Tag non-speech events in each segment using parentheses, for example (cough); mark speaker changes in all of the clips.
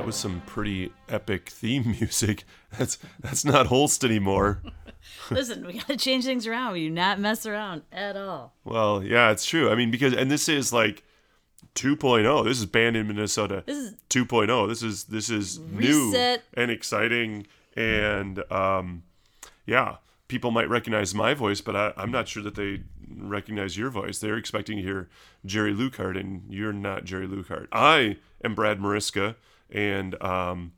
Speaker 1: that was some pretty epic theme (laughs) music. That's that's not Holst anymore. (laughs)
Speaker 2: Listen, we got to change things around. We do not mess around at all.
Speaker 1: Well, yeah, it's true. I mean, because and this is like 2.0. This is banned in Minnesota.
Speaker 2: This is
Speaker 1: 2.0. This is this is
Speaker 2: Reset.
Speaker 1: new and exciting and um yeah, people might recognize my voice, but I, I'm not sure that they recognize your voice. They're expecting to hear Jerry Lucart, and you're not Jerry Lucart. I am Brad Mariska, and um,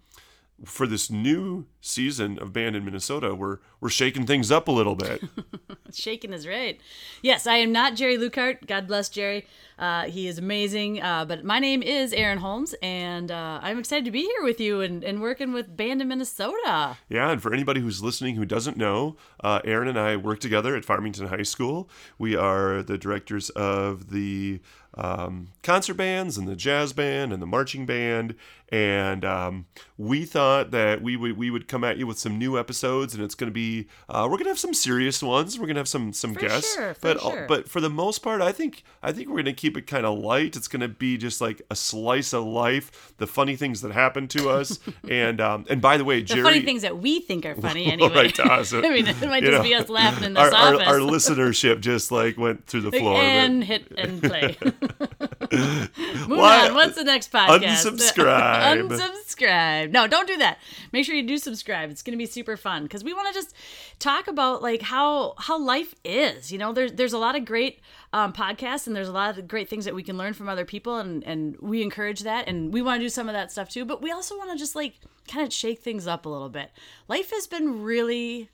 Speaker 1: for this new season of Band in Minnesota, we're we're shaking things up a little bit. (laughs)
Speaker 2: shaking is right. Yes, I am not Jerry Lucart. God bless Jerry. Uh, he is amazing. Uh, but my name is Aaron Holmes, and uh, I'm excited to be here with you and, and working with Band in Minnesota.
Speaker 1: Yeah, and for anybody who's listening who doesn't know, uh, Aaron and I work together at Farmington High School. We are the directors of the um, concert bands and the jazz band and the marching band, and um, we thought that we would we would come at you with some new episodes, and it's going to be uh, we're going to have some serious ones. We're going to have some some
Speaker 2: For
Speaker 1: guests,
Speaker 2: sure,
Speaker 1: but
Speaker 2: sure.
Speaker 1: but for the most part, I think I think we're going to keep it kind of light. It's going to be just like a slice of life, the funny things that happen to us, (laughs) and um, and by the way,
Speaker 2: The
Speaker 1: Jerry.
Speaker 2: funny things that we think are funny (laughs) anyway.
Speaker 1: Right to us.
Speaker 2: I mean, it might just
Speaker 1: know,
Speaker 2: be us laughing in this
Speaker 1: our, our,
Speaker 2: office.
Speaker 1: our (laughs) listenership just like went through the floor.
Speaker 2: and hit and play. (laughs) Move
Speaker 1: Why-
Speaker 2: on. What's the next podcast?
Speaker 1: Unsubscribe. (laughs)
Speaker 2: Unsubscribe. No, don't do that. Make sure you do subscribe. It's going to be super fun because we want to just talk about like how how life is. You know, there's there's a lot of great um, podcasts and there's a lot of great things that we can learn from other people and and we encourage that and we want to do some of that stuff too. But we also want to just like kind of shake things up a little bit. Life has been really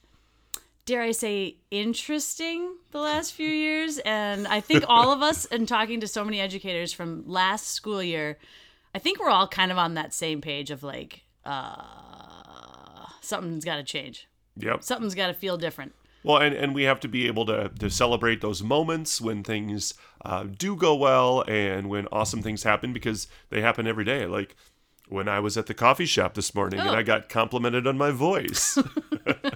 Speaker 2: dare I say, interesting the last few years. And I think all of us, and talking to so many educators from last school year, I think we're all kind of on that same page of like, uh, something's got to change.
Speaker 1: yep.
Speaker 2: Something's got to feel different.
Speaker 1: Well, and, and we have to be able to, to celebrate those moments when things uh, do go well and when awesome things happen because they happen every day. Like when I was at the coffee shop this morning and
Speaker 2: Oh.
Speaker 1: I got complimented on my voice. (laughs)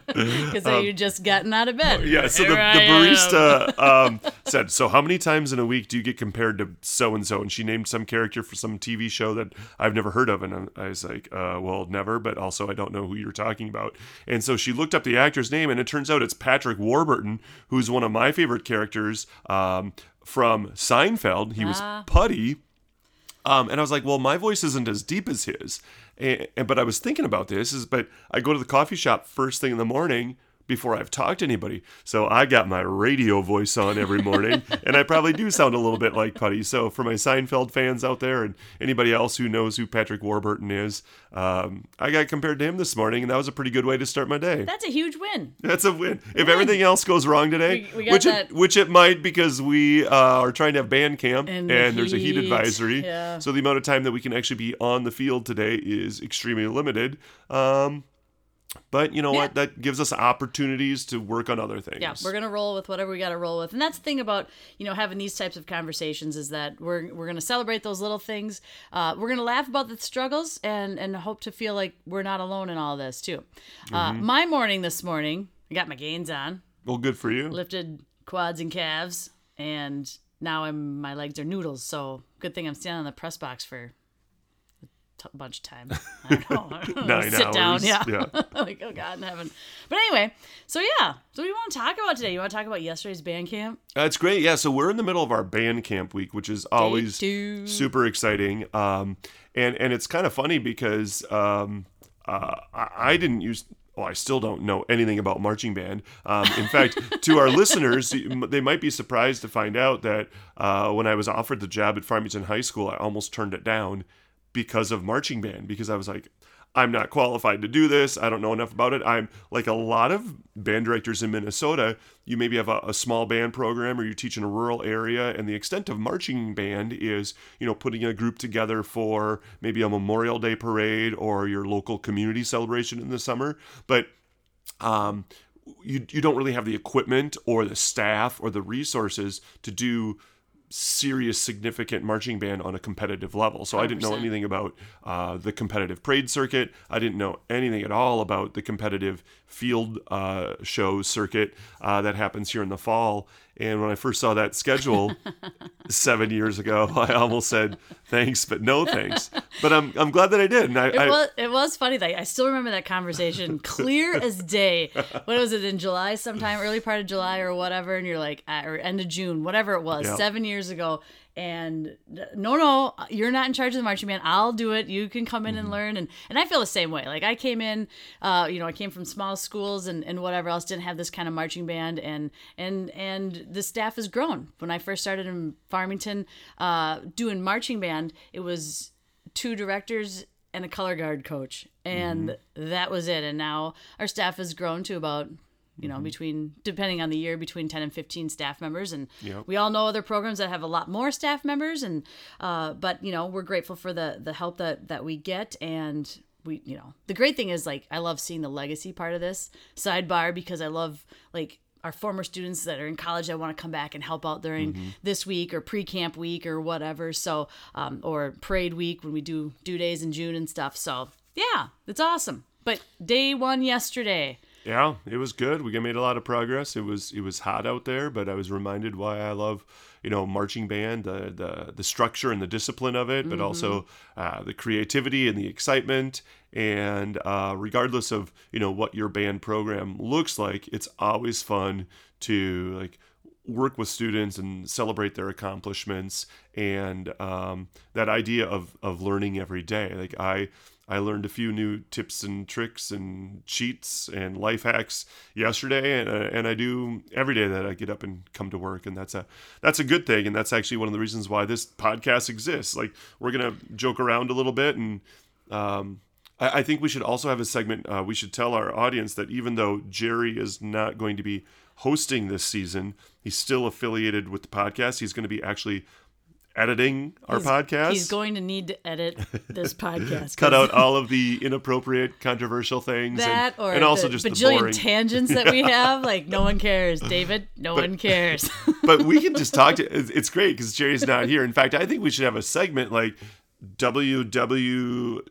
Speaker 2: Because you're just gotten out of bed.
Speaker 1: Um, yeah, so the, the
Speaker 2: Here I am.
Speaker 1: barista (laughs) um, said, So, how many times in a week do you get compared to so and so? And she named some character for some TV show that I've never heard of. And I was like, uh, Well, never, but also I don't know who you're talking about. And so she looked up the actor's name, and it turns out it's Patrick Warburton, who's one of my favorite characters um, from Seinfeld. He was
Speaker 2: Ah.
Speaker 1: Putty. Um, and I was like, well, my voice isn't as deep as his. And, and- but I was thinking about this is, but I go to the coffee shop first thing in the morning before I've talked to anybody. So I got my radio voice on every morning, (laughs) and I probably do sound a little bit like Putty. So for my Seinfeld fans out there and anybody else who knows who Patrick Warburton is, um, I got compared to him this morning, and that was a pretty good way to start my day.
Speaker 2: That's a huge win.
Speaker 1: That's a win. If everything else goes wrong today,
Speaker 2: We- we
Speaker 1: which
Speaker 2: that-
Speaker 1: it, which it might because we uh, are trying to have band camp and,
Speaker 2: And the
Speaker 1: there's a heat
Speaker 2: heat,
Speaker 1: advisory,
Speaker 2: yeah.
Speaker 1: so the amount of time that we can actually be on the field today is extremely limited. Um, but you know what? That gives us opportunities to work on other things.
Speaker 2: Yeah, we're gonna roll with whatever we got to roll with, and that's the thing about you know having these types of conversations is that we're we're gonna celebrate those little things. Uh, we're gonna laugh about the struggles and and hope to feel like we're not alone in all this too. Uh,
Speaker 1: Mm-hmm.
Speaker 2: my morning this morning, I got my gains on,
Speaker 1: well, good for you.
Speaker 2: lifted quads and calves, and now I'm my legs are noodles. So good thing I'm standing on the press box for t- bunch of time. I don't know. I don't know.
Speaker 1: Nine
Speaker 2: Sit down, yeah.
Speaker 1: yeah. (laughs)
Speaker 2: like oh god in heaven. But anyway, so yeah. So what do you want to talk about today? You want to talk about yesterday's band camp?
Speaker 1: That's great. Yeah, so we're in the middle of our band camp week, which is always super exciting. Um, and and it's kind of funny because um, uh, I, I didn't use. Well, I still don't know anything about marching band. Um, in fact, (laughs) to our listeners, they might be surprised to find out that uh, when I was offered the job at Farmington High School, I almost turned it down because of marching band because I was like, I'm not qualified to do this. I don't know enough about it. I'm like a lot of band directors in Minnesota. You maybe have a, a small band program or you teach in a rural area, and the extent of marching band is, you know, putting a group together for maybe a Memorial Day parade or your local community celebration in the summer. But um, you you don't really have the equipment or the staff or the resources to do serious significant marching band on a competitive level so i didn't know anything about uh, the competitive parade circuit i didn't know anything at all about the competitive field uh, show circuit uh, that happens here in the fall And when I first saw that schedule (laughs) seven years ago, (laughs) I almost said thanks, but no thanks. But I'm I'm glad that I did. And I,
Speaker 2: It
Speaker 1: I
Speaker 2: was it was funny that I still remember that conversation (laughs) clear as day. What was it in July sometime, early part of July or whatever, and you're like, uh, or end of June, whatever it was,
Speaker 1: Yeah.
Speaker 2: seven years ago. And no, no, you're not in charge of the marching band. I'll do it. You can come in
Speaker 1: Mm-hmm.
Speaker 2: and learn. And and I feel the same way. Like I came in, uh, you know, I came from small schools and, and whatever else, didn't have this kind of marching band, and and and the staff has grown. When I first started in Farmington, uh, doing marching band, it was two directors and a color guard coach and
Speaker 1: Mm-hmm.
Speaker 2: that was it and now our staff has grown to about you
Speaker 1: Mm-hmm.
Speaker 2: know between depending on the year between 10 and 15 staff members. And
Speaker 1: Yep.
Speaker 2: we all know other programs that have a lot more staff members. And uh, but you know we're grateful for the the help that that we get. And we you know the great thing is like i love seeing the legacy part of this sidebar because i love like our former students that are in college that want to come back and help out during this week or pre-camp week or whatever. So um, or parade week when we do Dew Days in june and stuff. So yeah it's awesome. But day one yesterday
Speaker 1: Yeah, it was good. We made a lot of progress. It was it was hot out there, but I was reminded why I love you know marching band, the the, the structure and the discipline of it, but also uh, the creativity and the excitement. And uh, regardless of you know what your band program looks like, it's always fun to like work with students and celebrate their accomplishments and um, that idea of, of learning every day like i i learned a few new tips and tricks and cheats and life hacks yesterday and, uh, and i do every day that i get up and come to work and that's a that's a good thing and that's actually one of the reasons why this podcast exists like we're gonna joke around a little bit and um, I, I think we should also have a segment. Uh, we should tell our audience that even though Jerry is not going to be hosting this season, he's still affiliated with the podcast. He's going to be actually editing our
Speaker 2: He's-
Speaker 1: podcast.
Speaker 2: he's going to need to edit this (laughs) podcast
Speaker 1: Cut out all of (laughs) the inappropriate, controversial things,
Speaker 2: that
Speaker 1: and,
Speaker 2: or
Speaker 1: and also
Speaker 2: the
Speaker 1: just the
Speaker 2: bajillion
Speaker 1: boring.
Speaker 2: tangents that we (laughs) have like no one cares david no one cares
Speaker 1: but we can just talk to. It's it's great because Jerry's not here. In fact, I think we should have a segment like WWJLD.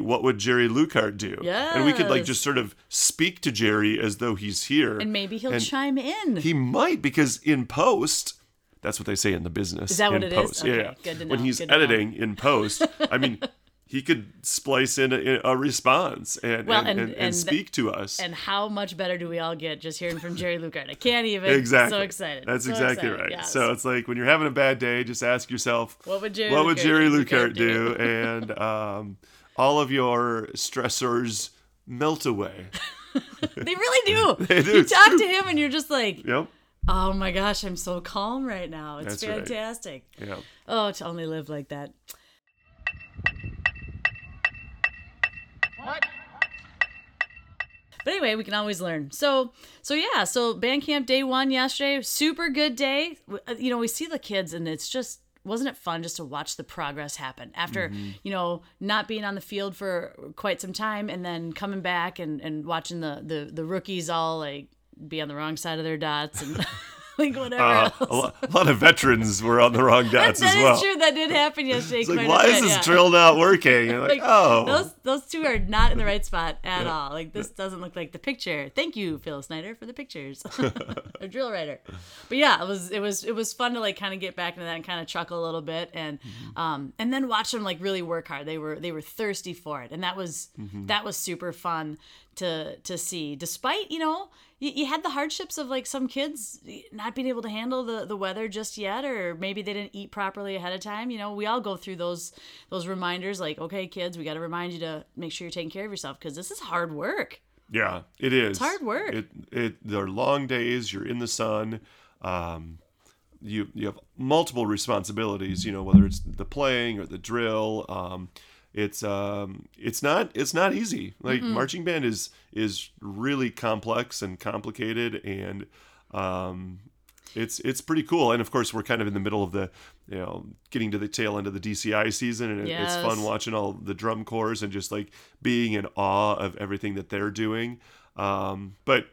Speaker 1: What would Jerry Lucart do? Yeah. And we could like just sort of speak to Jerry as though he's here.
Speaker 2: and maybe he'll
Speaker 1: And
Speaker 2: chime in
Speaker 1: He might because in post. That's what they say in the business.
Speaker 2: Is that what it is?
Speaker 1: post.
Speaker 2: Okay,
Speaker 1: yeah.
Speaker 2: good to know.
Speaker 1: When
Speaker 2: he's to know.
Speaker 1: editing in post, I mean, (laughs) he could splice in a, a response and,
Speaker 2: Well, and,
Speaker 1: and- and,
Speaker 2: and
Speaker 1: speak to us.
Speaker 2: and how much better do we all get just hearing from Jerry Lucart? I can't even.
Speaker 1: Exactly.
Speaker 2: So excited.
Speaker 1: That's
Speaker 2: So
Speaker 1: exactly
Speaker 2: excited.
Speaker 1: right. So it's like when you're having a bad day, just ask yourself,
Speaker 2: What would Jerry
Speaker 1: what would Jerry
Speaker 2: Lucart
Speaker 1: Lucart do? and (laughs) um, all of your stressors melt away. (laughs)
Speaker 2: they really do.
Speaker 1: They do,
Speaker 2: You talk to him and you're just like,
Speaker 1: Yep.
Speaker 2: Oh my gosh, I'm so calm right now. It's
Speaker 1: That's right.
Speaker 2: fantastic.
Speaker 1: Yeah.
Speaker 2: Oh, to only live like that. What? But anyway, we can always learn. So, so yeah, so band camp day one yesterday, super good day. Uh, You know, we see the kids, and it's just wasn't it fun just to watch the progress happen after
Speaker 1: Mm-hmm.
Speaker 2: you know not being on the field for quite some time, and then coming back and and watching the the the rookies all like be on the wrong side of their dots and (laughs) like whatever.
Speaker 1: Uh,
Speaker 2: else.
Speaker 1: a, lo- a lot of veterans were on the wrong dots
Speaker 2: That
Speaker 1: as
Speaker 2: is
Speaker 1: well.
Speaker 2: true. That did happen yesterday.
Speaker 1: Like, why is
Speaker 2: bit,
Speaker 1: this
Speaker 2: yeah.
Speaker 1: drill not working? (laughs) Like,
Speaker 2: Like,
Speaker 1: oh,
Speaker 2: those those two are not in the right spot at all. Like this doesn't look like the picture. Thank you, Phil Snyder, for the pictures. (laughs) a drill writer. But yeah, it was it was it was fun to like kind of get back into that and kind of chuckle a little bit and
Speaker 1: Mm-hmm.
Speaker 2: um and then watch them like really work hard. They were they were thirsty for it, and that was
Speaker 1: Mm-hmm.
Speaker 2: that was super fun to to see. Despite you know you, you had the hardships of like some kids not being able to handle the, the weather just yet or maybe they didn't eat properly ahead of time you know we all go through those those reminders like okay kids we got to remind you to make sure you're taking care of yourself because this is hard work
Speaker 1: Yeah, it is. It's
Speaker 2: hard work.
Speaker 1: It it they're long days. You're in the sun. Um, you you have multiple responsibilities. You know whether it's the playing or the drill. Um, it's um it's not it's not easy. Like marching band is is really complex and complicated and um it's it's pretty cool. And of course we're kind of in the middle of the you know getting to the tail end of the DCI season and it- it's fun watching all the drum corps and just like being in awe of everything that they're doing. Um, but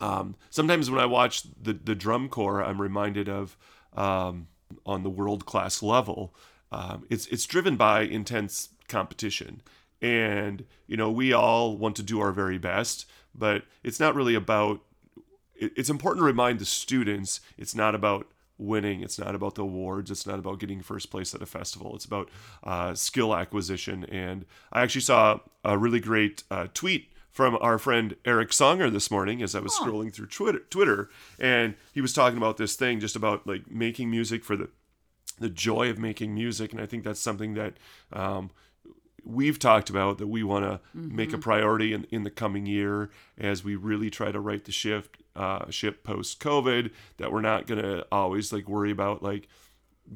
Speaker 1: um, sometimes when I watch the the drum corps I'm reminded of um, on the world class level um, it's it's driven by intense competition and you know we all want to do our very best but it's not really about it, it's important to remind the students it's not about winning. It's not about the awards. It's not about getting first place at a festival. It's about uh, skill acquisition. And I actually saw a really great uh, tweet from our friend Eric Songer this morning as I was scrolling through Twitter, Twitter, and he was talking about this thing just about like making music for the the joy of making music, and I think that's something that um, we've talked about that we want to make a priority in, in the coming year as we really try to right the shift uh, ship post COVID. That we're not gonna always like worry about like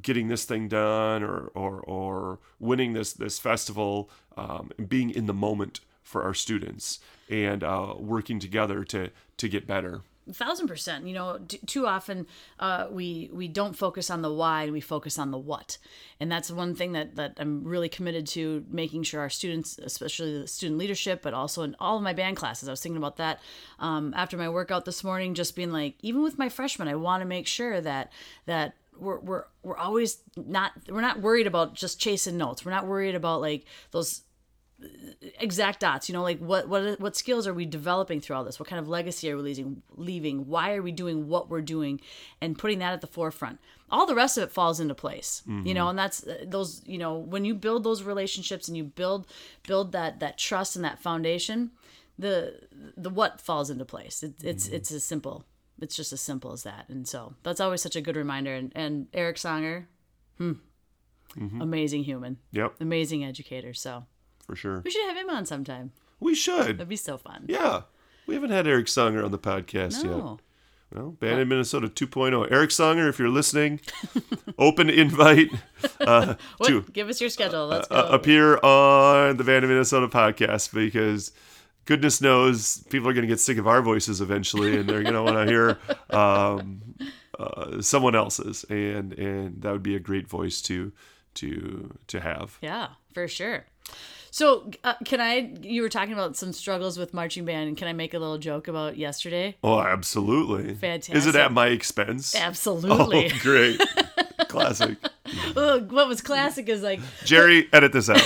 Speaker 1: getting this thing done or or, or winning this this festival um, and being in the moment for our students and uh, working together to to get better.
Speaker 2: Thousand percent. You know, t- too often uh, we we don't focus on the why and we focus on the what, and that's one thing that that I'm really committed to making sure our students, especially the student leadership, but also in all of my band classes. I was thinking about that um, after my workout this morning, just being like, even with my freshmen, I want to make sure that that we're we're we're always not we're not worried about just chasing notes. We're not worried about like those exact dots you know like what what what skills are we developing through all this? What kind of legacy are we leaving leaving? Why are we doing what we're doing and putting that at the forefront? All the rest of it falls into place you know and that's uh, those you know when you build those relationships and you build build that that trust and that foundation the the what falls into place. It, it's it's as simple. It's just as simple as that. And so that's always such a good reminder. And and eric songer hmm, amazing human.
Speaker 1: Yep,
Speaker 2: amazing educator. So
Speaker 1: for sure.
Speaker 2: we should have him on sometime.
Speaker 1: We should.
Speaker 2: That'd be so fun.
Speaker 1: Yeah. We haven't had Eric Songer on the podcast yet.
Speaker 2: No.
Speaker 1: Well, Band in Minnesota 2.0. Eric Songer, if you're listening, (laughs) open invite uh,
Speaker 2: What?
Speaker 1: to
Speaker 2: Give us your schedule. Let's go.
Speaker 1: uh, appear on the Band in Minnesota podcast because goodness knows people are going to get sick of our voices eventually and they're going to want to hear (laughs) um, uh, someone else's. And, and that would be a great voice to, to, to have.
Speaker 2: yeah, for sure. So, uh, can I? You were talking about some struggles with marching band, and can I make a little joke about yesterday?
Speaker 1: Oh, absolutely. Fantastic. Is it at my expense?
Speaker 2: Absolutely.
Speaker 1: Oh, great. (laughs) Classic.
Speaker 2: Ugh, what was classic is like,
Speaker 1: Jerry, edit this out.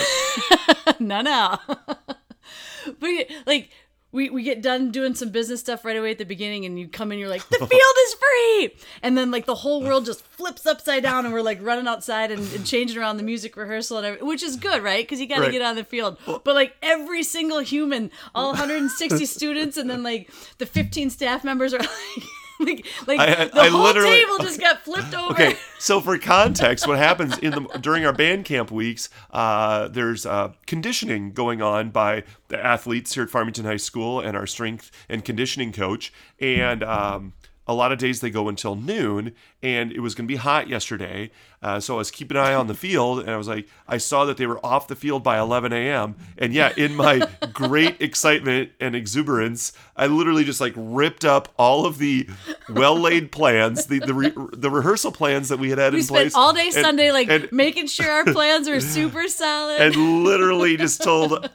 Speaker 1: (laughs)
Speaker 2: no, no. (laughs) but like, we, we get done doing some business stuff right away at the beginning, and you come in, you're like, (laughs) the field is free, and then like the whole world just flips upside down, and we're like running outside and, and changing around the music rehearsal and everything, which is good, right? Because you got to
Speaker 1: Right.
Speaker 2: get on the field. But like every single human, all 160 students, and then like the 15 staff members are (laughs) like. (laughs) Like, like
Speaker 1: I-
Speaker 2: the
Speaker 1: I
Speaker 2: whole table just got flipped over.
Speaker 1: Okay, so for context, what happens in the during our band camp weeks? Uh, there's uh, conditioning going on by the athletes here at Farmington High School and our strength and conditioning coach, and um, a lot of days they go until noon. And it was going to be hot yesterday, uh, so I was keeping an eye on the (laughs) field, and I was like, I saw that they were off the field by 11 a.m. And yeah, in my (laughs) great excitement and exuberance, I literally just like ripped up all of the well-laid plans, the the, re- the rehearsal plans that we had had
Speaker 2: we
Speaker 1: in
Speaker 2: spent
Speaker 1: place
Speaker 2: all day
Speaker 1: and-
Speaker 2: Sunday like
Speaker 1: and,
Speaker 2: making sure our plans are super (laughs) solid.
Speaker 1: and literally just told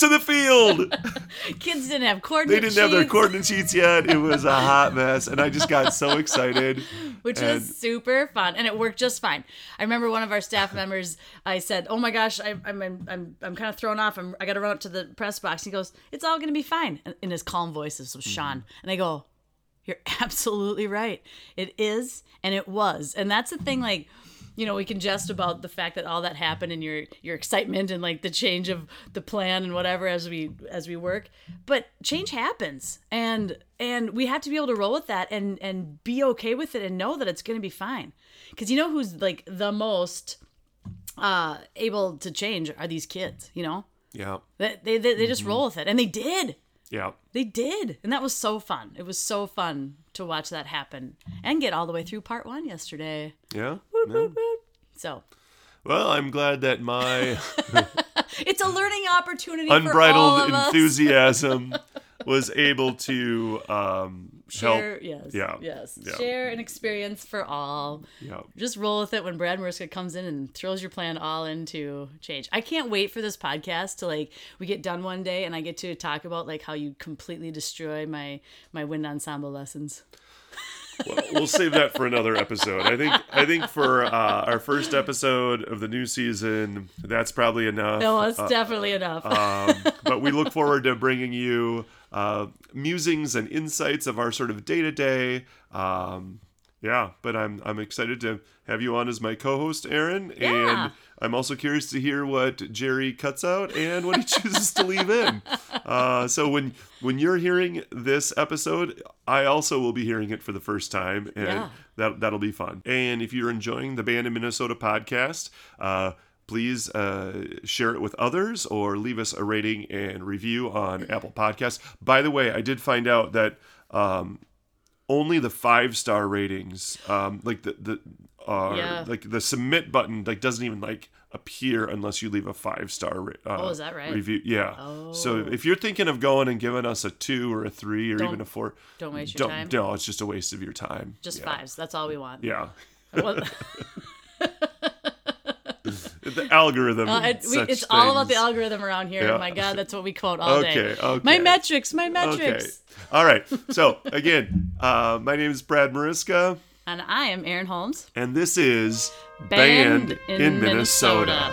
Speaker 1: to the field. (laughs)
Speaker 2: Kids didn't have coordinate
Speaker 1: They didn't have their
Speaker 2: sheets,
Speaker 1: coordinate sheets yet. It was a hot (laughs) mess, and I just got so excited.
Speaker 2: which
Speaker 1: and-
Speaker 2: was super fun, and it worked just fine. I remember one of our staff members. I said, "Oh my gosh, I, I'm I'm I'm, I'm kind of thrown off. I'm, I got to run up to the press box." He goes, "It's all gonna be fine." And in his calm voice, this was Sean, mm-hmm. and I go, "You're (laughs) absolutely right. It is, and it was, and that's the thing. Like." You know, we can jest about the fact that all that happened and your your excitement and like the change of the plan and whatever as we as we work. But change happens and and we have to be able to roll with that and and be okay with it and know that it's going to be fine. Cuz you know who's like the most uh able to change are these kids, you know?
Speaker 1: Yeah,
Speaker 2: They they they, they just roll with it and they did.
Speaker 1: yeah.
Speaker 2: They did. And that was so fun. It was so fun to watch that happen and get all the way through part 1 yesterday.
Speaker 1: Yeah.
Speaker 2: Woot, woot. So,
Speaker 1: Well, I'm glad that my (laughs)
Speaker 2: it's a learning opportunity for all
Speaker 1: unbridled enthusiasm (laughs) was able to um,
Speaker 2: Share,
Speaker 1: help.
Speaker 2: yes,
Speaker 1: Yeah,
Speaker 2: yes.
Speaker 1: yeah.
Speaker 2: Share an experience for all.
Speaker 1: Yeah.
Speaker 2: just roll with it when Brad Mariska comes in and throws your plan all into change. I can't wait for this podcast to like we get done one day and I get to talk about like how you completely destroy my my wind ensemble lessons.
Speaker 1: We'll save that for another episode. I think I think for uh, our first episode of the new season, that's probably enough.
Speaker 2: No, it's
Speaker 1: Uh,
Speaker 2: definitely enough.
Speaker 1: um, but we look forward to bringing you uh, musings and insights of our sort of day to day. Yeah, but I'm I'm excited to have you on as my co-host, Aaron,
Speaker 2: Yeah.
Speaker 1: and I'm also curious to hear what Jerry cuts out and what he (laughs) chooses to leave in. Uh, so when when you're hearing this episode, I also will be hearing it for the first time, and
Speaker 2: Yeah.
Speaker 1: that that'll be fun. And if you're enjoying the Band in Minnesota podcast, uh, please uh, share it with others or leave us a rating and review on Apple Podcasts. By the way, I did find out that um, only the five star ratings, um, like the the are
Speaker 2: Yeah.
Speaker 1: like the submit button, like doesn't even like appear unless you leave a five star. Uh,
Speaker 2: Oh, is that right?
Speaker 1: Review, yeah. So
Speaker 2: Oh.
Speaker 1: if you're thinking of going and giving us a two or a three or
Speaker 2: Don't-
Speaker 1: even a four,
Speaker 2: Don't waste your
Speaker 1: don't
Speaker 2: time.
Speaker 1: no, it's just a waste of your time.
Speaker 2: Just
Speaker 1: yeah.
Speaker 2: fives. That's all we want.
Speaker 1: Yeah. (laughs) (laughs) The algorithm.
Speaker 2: uh, it- we- it's all about the algorithm around here.
Speaker 1: Yeah.
Speaker 2: My God, that's what we quote all day.
Speaker 1: Okay, okay.
Speaker 2: My metrics, my
Speaker 1: Okay.
Speaker 2: metrics.
Speaker 1: All right. So again, uh, my name is Brad Mariska,
Speaker 2: And I am Aaron Holmes.
Speaker 1: and this is
Speaker 2: Band in Minnesota.